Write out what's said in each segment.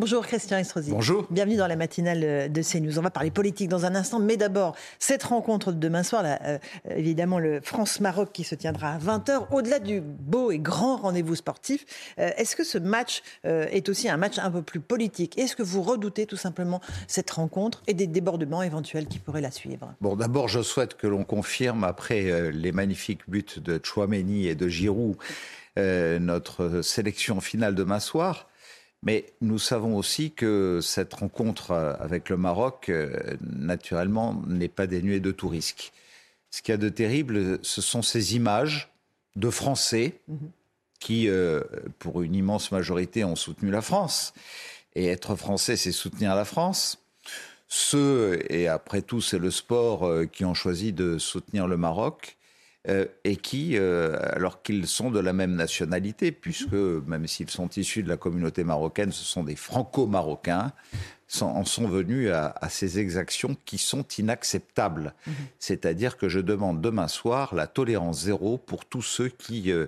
Bonjour Christian Estrosi. Bonjour. Bienvenue dans la matinale euh, de CNews. On va parler politique dans un instant, mais d'abord, cette rencontre de demain soir, là, euh, évidemment le France-Maroc qui se tiendra à 20h, au-delà du beau et grand rendez-vous sportif, euh, est-ce que ce match euh, est aussi un match un peu plus politique? Est-ce que vous redoutez tout simplement cette rencontre et des débordements éventuels qui pourraient la suivre? Bon, d'abord, je souhaite que l'on confirme, après euh, les magnifiques buts de Chouameni et de Giroud, euh, notre sélection finale demain soir. Mais nous savons aussi que cette rencontre euh, avec le Maroc, euh, naturellement, n'est pas dénuée de tout risque. Ce qu'il y a de terrible, ce sont ces images de Français qui, euh, pour une immense majorité, ont soutenu la France. Et être Français, c'est soutenir la France. Ceux, et après tout, c'est le sport, qui ont choisi de soutenir le Maroc, euh, et qui, euh, alors qu'ils sont de la même nationalité, puisque même s'ils sont issus de la communauté marocaine, ce sont des franco-marocains, en sont venus à, à ces exactions qui sont inacceptables. C'est-à-dire que je demande demain soir la tolérance zéro pour tous ceux qui, euh,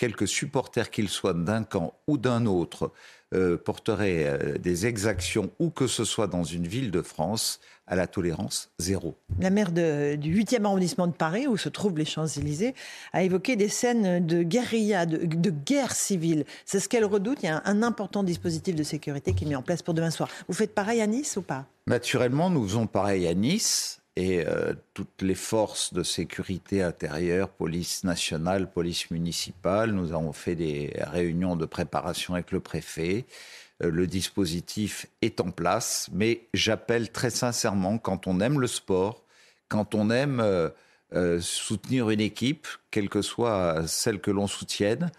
quelques supporters qu'ils soient d'un camp ou d'un autre, euh, porteraient euh, des exactions, où que ce soit dans une ville de France, à la tolérance zéro. La maire de- du 8e arrondissement de Paris, où se trouvent les Champs-Élysées, a évoqué des scènes de guérilla, de, de guerre civile. C'est ce qu'elle redoute. Il y a un, un important dispositif de sécurité qui est mis en place pour demain soir. Vous faites pareil à Nice ou pas? Naturellement, nous faisons pareil à Nice et euh, toutes les forces de sécurité intérieure, police nationale, police municipale, nous avons fait des réunions de préparation avec le préfet. Euh, le dispositif est en place, mais j'appelle très sincèrement, quand on aime le sport, quand on aime euh, soutenir une équipe, quelle que soit celle que l'on soutienne,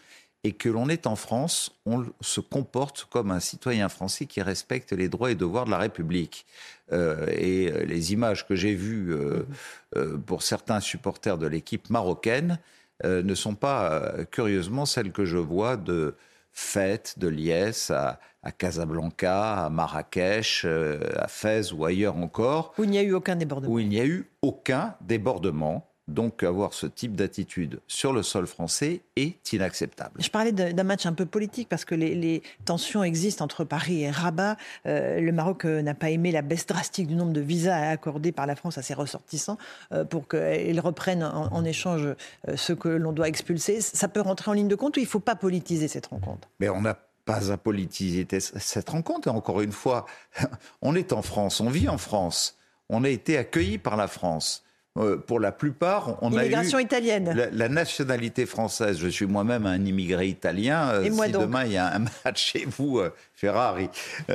et que l'on est en France, on se comporte comme un citoyen français qui respecte les droits et devoirs de la République. Euh, et euh, les images que j'ai vues euh, euh, pour certains supporters de l'équipe marocaine ne sont pas, curieusement, celles que je vois de fêtes, de liesse à, à Casablanca, à Marrakech, à Fès ou ailleurs encore, Où il n'y a eu aucun débordement où il n'y a eu aucun débordement. Donc avoir ce type d'attitude sur le sol français est inacceptable. Je parlais d'un match un peu politique parce que les, les tensions existent entre Paris et Rabat. Euh, le Maroc euh, n'a pas aimé la baisse drastique du nombre de visas accordés par la France à ses ressortissants euh, pour qu'ils reprennent en, en échange euh, ceux que l'on doit expulser. Ça peut rentrer en ligne de compte ou il ne faut pas politiser cette rencontre? Mais on n'a pas à politiser cette rencontre. Et encore une fois, on est en France, on vit en France, on a été accueillis par la France. Euh, pour la plupart, on a eu italienne. la, la nationalité française. Je suis moi-même un immigré italien. Euh, Et moi si donc demain il y a un match chez vous, euh, Ferrari,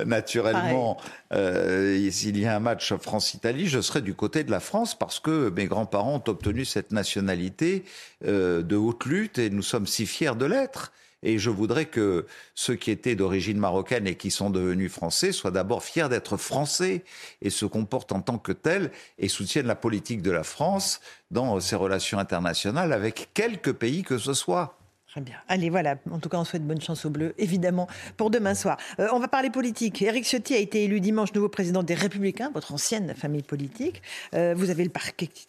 naturellement, s'il y a un match France-Italie, je serai du côté de la France parce que mes grands-parents ont obtenu cette nationalité de haute lutte et nous sommes si fiers de l'être. Et je voudrais que ceux qui étaient d'origine marocaine et qui sont devenus français soient d'abord fiers d'être français et se comportent en tant que tels et soutiennent la politique de la France dans ses relations internationales avec quelque pays que ce soit. Très bien. Allez, voilà. En tout cas, on souhaite bonne chance aux Bleus, évidemment, pour demain soir. Euh, on va parler politique. Éric Ciotti a été élu dimanche nouveau président des Républicains, votre ancienne famille politique. Euh, vous avez le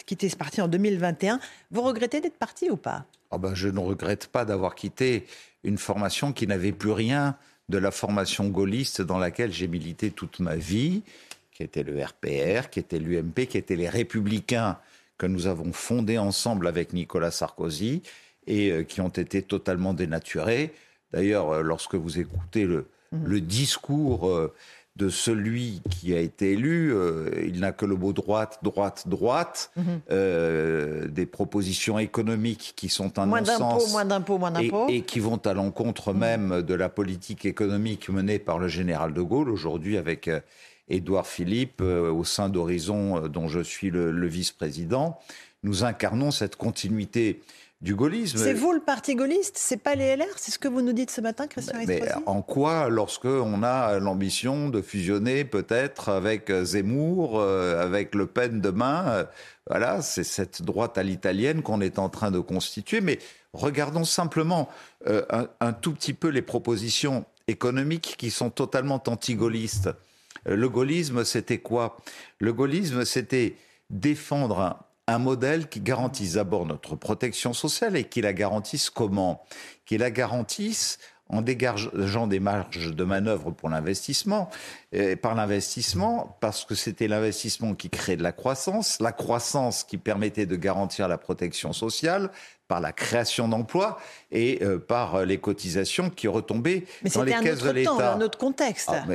quitté ce parti en 2021. Vous regrettez d'être parti ou pas? Ah ben, je ne regrette pas d'avoir quitté une formation qui n'avait plus rien de la formation gaulliste dans laquelle j'ai milité toute ma vie, qui était le RPR, qui était l'UMP, qui étaient les Républicains que nous avons fondés ensemble avec Nicolas Sarkozy et euh, qui ont été totalement dénaturés. D'ailleurs, euh, lorsque vous écoutez le, le discours euh, de celui qui a été élu, euh, il n'a que le mot droite, droite, droite, euh, des propositions économiques qui sont un Moins d'impôts, non-sens moins d'impôts, moins et, d'impôts. et qui vont à l'encontre même de la politique économique menée par le général de Gaulle aujourd'hui avec euh, Édouard Philippe euh, au sein d'Horizon dont je suis le, le vice-président. Nous incarnons cette continuité du gaullisme. C'est vous le parti gaulliste, c'est pas les LR, c'est ce que vous nous dites ce matin, Christian Mais en quoi, lorsque on a l'ambition de fusionner peut-être avec Zemmour, euh, avec Le Pen demain, euh, voilà, c'est cette droite à l'italienne qu'on est en train de constituer. Mais regardons simplement euh, un, un, tout petit peu les propositions économiques qui sont totalement anti-gaullistes. Le gaullisme, c'était quoi? Le gaullisme, c'était défendre un, modèle qui garantisse d'abord notre protection sociale et qui la garantisse comment? Qui la garantisse en dégageant des marges de manœuvre pour l'investissement. Par l'investissement, parce que c'était l'investissement qui crée de la croissance, la croissance qui permettait de garantir la protection sociale, par la création d'emplois et euh, par les cotisations qui retombaient dans les caisses de l'État. un autre contexte. Ah,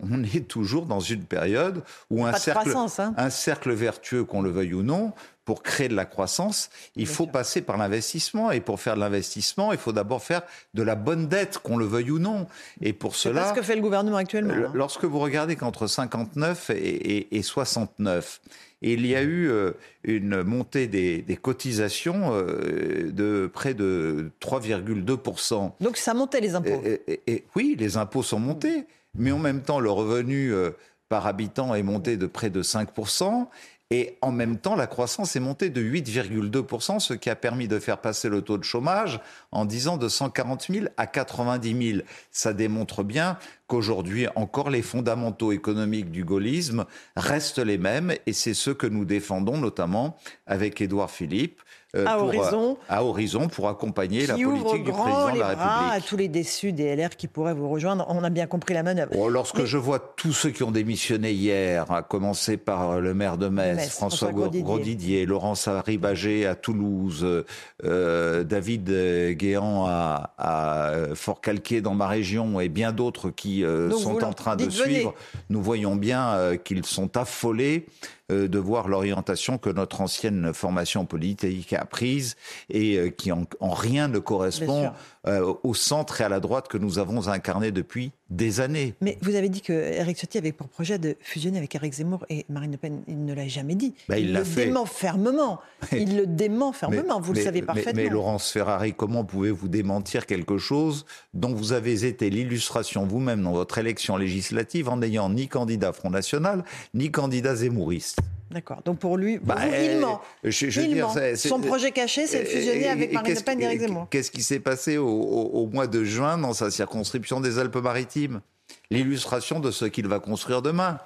on est toujours dans une période où un cercle, hein. un cercle vertueux, qu'on le veuille ou non, pour créer de la croissance, il faut passer par l'investissement. Et pour faire de l'investissement, il faut d'abord faire de la bonne dette, qu'on le veuille ou non. Et pour cela. C'est ce que fait le gouvernement actuellement. Hein. Lorsque vous regardez qu'entre 59 et, et, 69, il y a eu euh, une montée des, cotisations euh, de près de 3,2%. Donc ça montait les impôts et, Oui, les impôts sont montés, mais en même temps, le revenu euh, par habitant est monté de près de 5%. Et en même temps, la croissance est montée de 8,2%, ce qui a permis de faire passer le taux de chômage en disant de 140 000 à 90 000. Ça démontre bien qu'aujourd'hui encore les fondamentaux économiques du gaullisme restent les mêmes et c'est ce que nous défendons notamment avec Édouard Philippe à, pour, horizon, euh, à horizon pour accompagner la politique du président de la République. à tous les déçus des LR qui pourraient vous rejoindre. On a bien compris la manœuvre. Oh, lorsque je vois tous ceux qui ont démissionné hier, à commencer par le maire de Metz, François, Grosdidier, Laurence Ribagé à Toulouse, euh, David Guéant à, à Fort-Calquier dans ma région et bien d'autres qui sont en train de suivre, nous voyons bien qu'ils sont affolés euh, de voir l'orientation que notre ancienne formation politique a prise et euh, qui en, rien ne correspond euh, au centre et à la droite que nous avons incarné depuis des années. Mais vous avez dit que Eric Ciotti avait pour projet de fusionner avec Eric Zemmour et Marine Le Pen. Il ne l'a jamais dit. Bah, il, le fait. dément fermement. il le dément fermement. vous le savez parfaitement. Mais, Laurence Ferrari, comment pouvez-vous démentir quelque chose dont vous avez été l'illustration vous-même dans votre élection législative en n'ayant ni candidat Front National ni candidat Zemmouriste? D'accord. Donc pour lui, bah, il ment. Son projet caché, c'est de fusionner avec Marine Le Pen et Zemmour. Qu'est-ce qui s'est passé au, au, mois de juin dans sa circonscription des Alpes-Maritimes? L'illustration de ce qu'il va construire demain.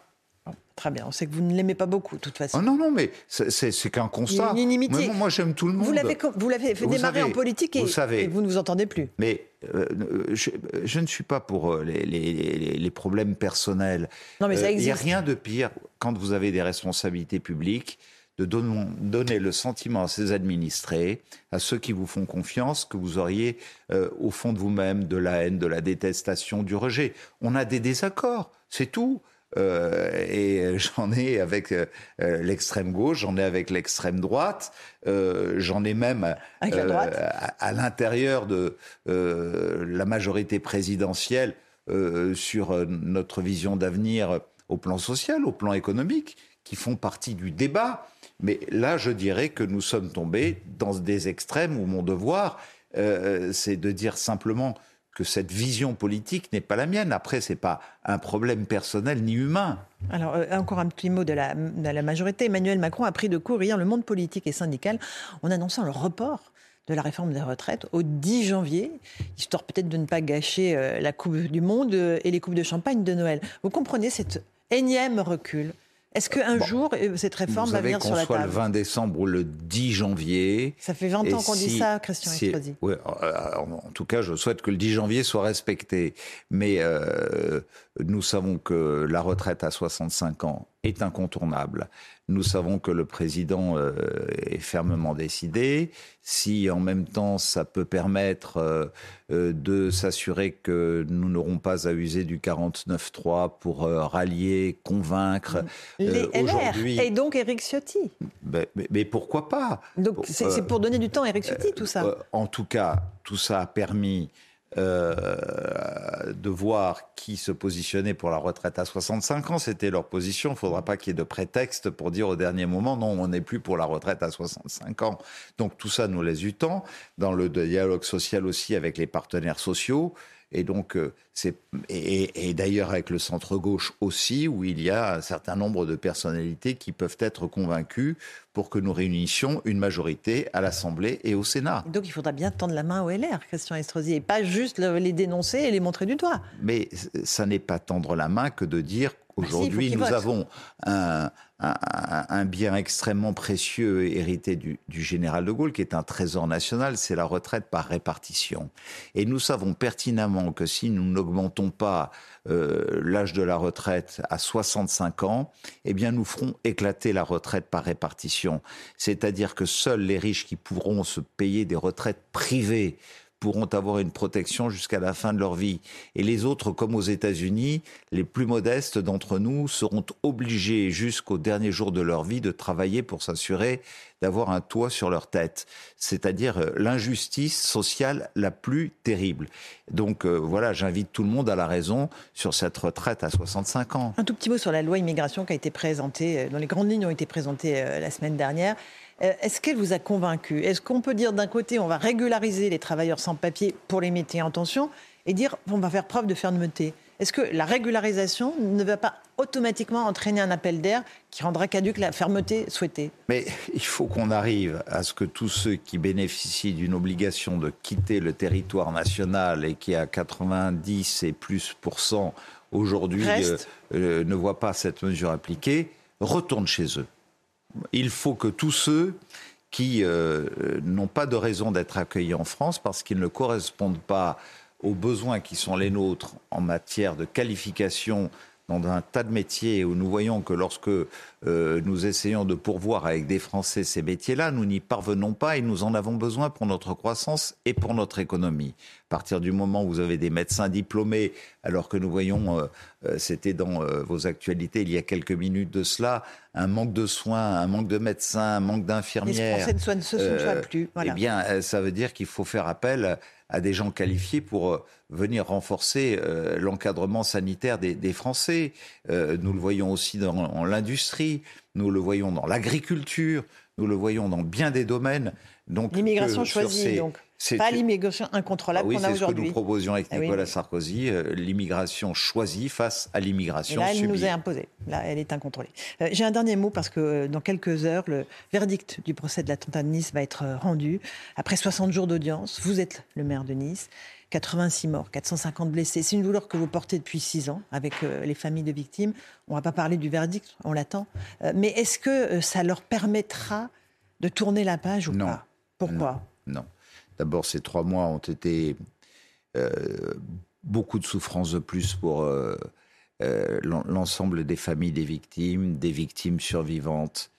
Très bien, on sait que vous ne l'aimez pas beaucoup, de toute façon. Oh non, non, mais c'est qu'un constat. Une Moi, j'aime tout le monde. Vous l'avez fait démarrer en politique et vous, ne vous entendez plus. Mais euh, je, ne suis pas pour euh, les, les, problèmes personnels. Non, mais ça existe. Il n'y a rien de pire quand vous avez des responsabilités publiques de donner le sentiment à ses administrés, à ceux qui vous font confiance, que vous auriez euh, au fond de vous-même de la haine, de la détestation, du rejet. On a des désaccords, c'est tout. Euh, et j'en ai avec euh, l'extrême gauche, j'en ai avec l'extrême droite, euh, j'en ai même à, l'intérieur de la majorité présidentielle sur notre vision d'avenir au plan social, au plan économique, qui font partie du débat. Mais là, je dirais que nous sommes tombés dans des extrêmes où mon devoir, c'est de dire simplement que cette vision politique n'est pas la mienne. Après, c'est pas un problème personnel ni humain. Alors, euh, encore un petit mot de la, majorité. Emmanuel Macron a pris de court hier le monde politique et syndical en annonçant le report de la réforme des retraites au 10 janvier, histoire peut-être de ne pas gâcher euh, la Coupe du Monde euh, et les coupes de champagne de Noël. Vous comprenez cet énième recul est-ce qu'un jour, euh, cette réforme va venir sur la table Qu'on soit le 20 décembre ou le 10 janvier. Ça fait 20 ans qu'on dit ça, Christian si, Oui, euh, en tout cas, je souhaite que le 10 janvier soit respecté. Mais euh, nous savons que la retraite à 65 ans est incontournable. Nous savons que le président euh, est fermement décidé. Si en même temps ça peut permettre euh, euh, de s'assurer que nous n'aurons pas à user du 49-3 pour rallier, convaincre les LR et donc Éric Ciotti. Mais, mais, pourquoi pas? Donc c'est pour donner du temps à Éric Ciotti tout ça. en tout cas, tout ça a permis euh, de voir qui se positionnait pour la retraite à 65 ans. C'était leur position. Il ne faudra pas qu'il y ait de prétexte pour dire au dernier moment non, on n'est plus pour la retraite à 65 ans. Donc tout ça nous laisse du temps. Dans le dialogue social aussi avec les partenaires sociaux, et donc, euh, c'est et, d'ailleurs avec le centre gauche aussi, où il y a un certain nombre de personnalités qui peuvent être convaincues pour que nous réunissions une majorité à l'Assemblée et au Sénat. Donc, il faudra bien tendre la main au LR, Christian Estrosi, et pas juste les dénoncer et les montrer du doigt. Mais ça n'est pas tendre la main que de dire Aujourd'hui, nous avons un, bien extrêmement précieux hérité du, général de Gaulle, qui est un trésor national, c'est la retraite par répartition. Et nous savons pertinemment que si nous n'augmentons pas euh, l'âge de la retraite à 65 ans, eh bien, nous ferons éclater la retraite par répartition. C'est-à-dire que seuls les riches qui pourront se payer des retraites privées pourront avoir une protection jusqu'à la fin de leur vie. Et les autres, comme aux États-Unis, les plus modestes d'entre nous seront obligés jusqu'au dernier jour de leur vie de travailler pour s'assurer d'avoir un toit sur leur tête. C'est-à-dire euh, l'injustice sociale la plus terrible. Donc euh, voilà, j'invite tout le monde à la raison sur cette retraite à 65 ans. Un tout petit mot sur la loi immigration qui a été présentée, euh, dont les grandes lignes ont été présentées la semaine dernière. Est-ce qu'elle vous a convaincu Est-ce qu'on peut dire d'un côté, on va régulariser les travailleurs sans papier pour les métiers en tension et dire, on va faire preuve de fermeté? Est-ce que la régularisation ne va pas automatiquement entraîner un appel d'air qui rendra caduque la fermeté souhaitée? Mais il faut qu'on arrive à ce que tous ceux qui bénéficient d'une obligation de quitter le territoire national et qui a 90 et plus aujourd'hui euh, euh, ne voient pas cette mesure appliquée, retournent chez eux. Il faut que tous ceux qui euh, n'ont pas de raison d'être accueillis en France parce qu'ils ne correspondent pas aux besoins qui sont les nôtres en matière de qualification dans un tas de métiers où nous voyons que lorsque euh, nous essayons de pourvoir avec des Français ces métiers-là, nous n'y parvenons pas et nous en avons besoin pour notre croissance et pour notre économie. À partir du moment où vous avez des médecins diplômés, alors que nous voyons, euh, euh, c'était dans vos actualités il y a quelques minutes de cela, un manque de soins, un manque de médecins, un manque d'infirmières. Les Français ne se soignent plus. Eh bien, ça veut dire qu'il faut faire appel à des gens qualifiés pour euh, venir renforcer euh, l'encadrement sanitaire des, Français. Euh, nous le voyons aussi dans l'industrie, nous le voyons dans l'agriculture, nous le voyons dans bien des domaines. L'immigration choisie, donc. Pas l'immigration incontrôlable ah qu'on a aujourd'hui. c'est ce que nous proposions avec ah Nicolas Sarkozy, l'immigration choisie face à l'immigration là, elle nous est imposée. Là, elle est incontrôlée. J'ai un dernier mot parce que dans quelques heures, le verdict du procès de l'attentat de Nice va être rendu. Après 60 jours d'audience, vous êtes le maire de Nice. 86 morts, 450 blessés. C'est une douleur que vous portez depuis 6 ans avec les familles de victimes. On ne va pas parler du verdict, on l'attend. mais est-ce que ça leur permettra de tourner la page ou pas? Pourquoi? Non. D'abord, ces trois mois ont été euh, beaucoup de souffrances de plus pour euh, euh, l'ensemble des familles des victimes, des victimes survivantes.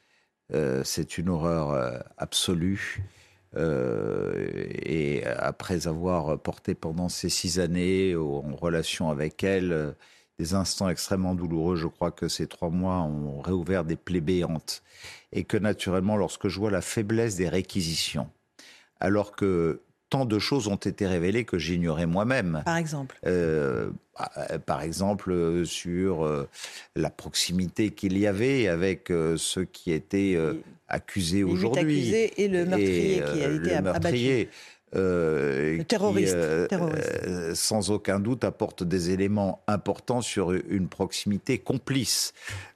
C'est une horreur absolue. et après avoir porté pendant ces six années en relation avec elles des instants extrêmement douloureux, je crois que ces trois mois ont réouvert des plaies béantes. Et que naturellement, lorsque je vois la faiblesse des réquisitions, alors que tant de choses ont été révélées que j'ignorais moi-même. Par exemple euh, euh, Par exemple, euh, sur la proximité qu'il y avait avec ceux qui étaient accusés aujourd'hui. et le meurtrier qui a été abattu. le terroriste, sans aucun doute, apporte des éléments importants sur une proximité complice.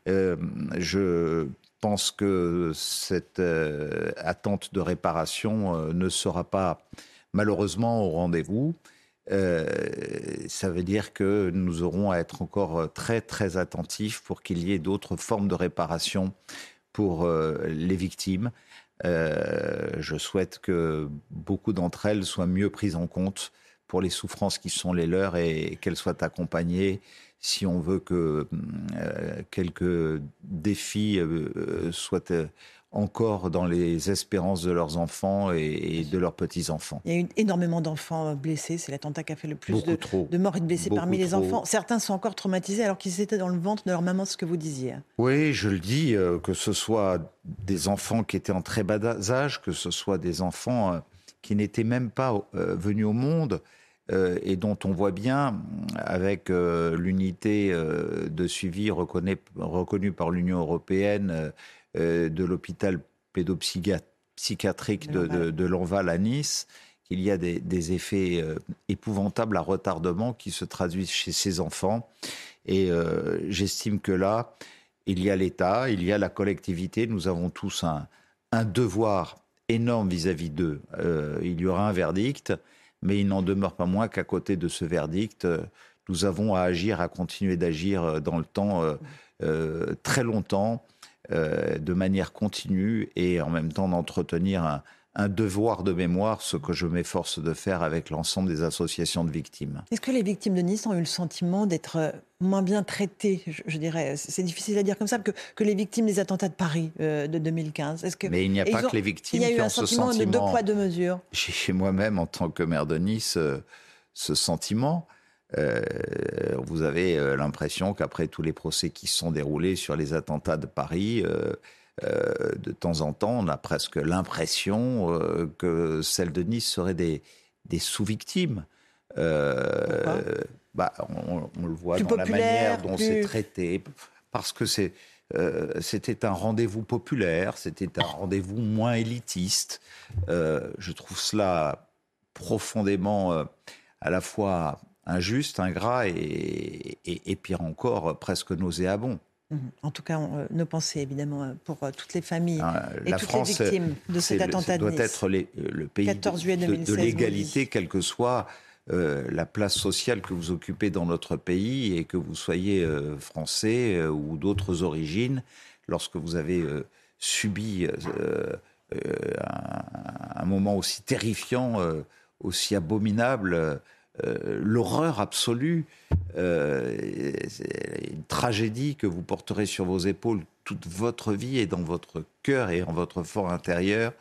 je pense que cette euh, attente de réparation euh, ne sera pas malheureusement au rendez-vous. Euh, ça veut dire que nous aurons à être encore très très attentifs pour qu'il y ait d'autres formes de réparation pour les victimes. je souhaite que beaucoup d'entre elles soient mieux prises en compte pour les souffrances qui sont les leurs et qu'elles soient accompagnées si on veut que euh, quelques défis euh, euh, soient encore dans les espérances de leurs enfants et, de leurs petits-enfants. Il y a eu énormément d'enfants blessés. C'est l'attentat qui a fait le plus de, morts et de blessés parmi les enfants. Certains sont encore traumatisés alors qu'ils étaient dans le ventre de leur maman, ce que vous disiez. Oui, je le dis, que ce soit des enfants qui étaient en très bas âge, que ce soit des enfants qui n'étaient même pas venus au monde euh, et dont on voit bien, avec euh, l'unité euh, de suivi reconnue par l'Union européenne de l'hôpital pédopsychiatrique de, de, Lanval à Nice, qu'il y a des, des effets épouvantables à retardement qui se traduisent chez ces enfants. Et j'estime que là, il y a l'État, il y a la collectivité, nous avons tous un, un devoir énorme vis-à-vis d'eux. il y aura un verdict mais il n'en demeure pas moins qu'à côté de ce verdict, euh, nous avons à agir, à continuer d'agir euh, dans le temps euh, très longtemps, de manière continue et en même temps d'entretenir un, un devoir de mémoire, ce que je m'efforce de faire avec l'ensemble des associations de victimes. Est-ce que les victimes de Nice ont eu le sentiment d'être euh, moins bien traitées, je, dirais? C'est difficile à dire comme ça, que, que les victimes des attentats de Paris euh, de 2015. Est-ce que, Mais il n'y a pas que les victimes qui ont ce sentiment. Il y a eu un sentiment de deux poids, deux mesures. J'ai moi-même, en tant que maire de Nice, euh, ce sentiment. vous avez l'impression qu'après tous les procès qui se sont déroulés sur les attentats de Paris, euh, de temps en temps, on a presque l'impression euh, que celles de Nice seraient des, des sous-victimes. Euh, bah, on, le voit dans la manière dont c'est traité, parce que c'est c'était un rendez-vous populaire, c'était un rendez-vous moins élitiste. je trouve cela profondément à la fois injuste, ingrat et, et pire encore, presque nauséabond. Mhm. En tout cas, euh, nos pensées, évidemment, euh, pour euh, toutes les familles ah, et toutes les victimes de cet attentat doit être le pays de, l'égalité, quelle que soit la place sociale que vous occupez dans notre pays et que vous soyez français ou d'autres origines, lorsque vous avez subi un, moment aussi terrifiant, aussi abominable, euh, l'horreur absolue, euh, une tragédie que vous porterez sur vos épaules toute votre vie et dans votre cœur et en votre fort intérieur.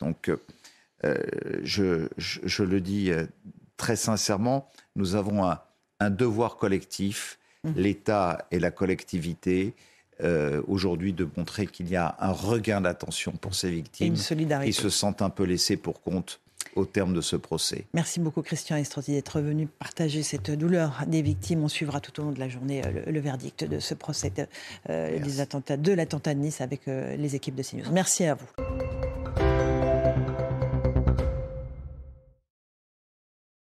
Donc, euh, je, le dis très sincèrement, nous avons un, devoir collectif, mmh. l'État et la collectivité, aujourd'hui de montrer qu'il y a un regain d'attention pour ces victimes qui se sentent un peu laissées pour compte au terme de ce procès. Merci beaucoup Christian Estrosi d'être venu partager cette douleur des victimes. On suivra tout au long de la journée euh, le, verdict de ce procès euh, des attentats, de l'attentat de Nice avec euh, les équipes de CNews. Merci à vous.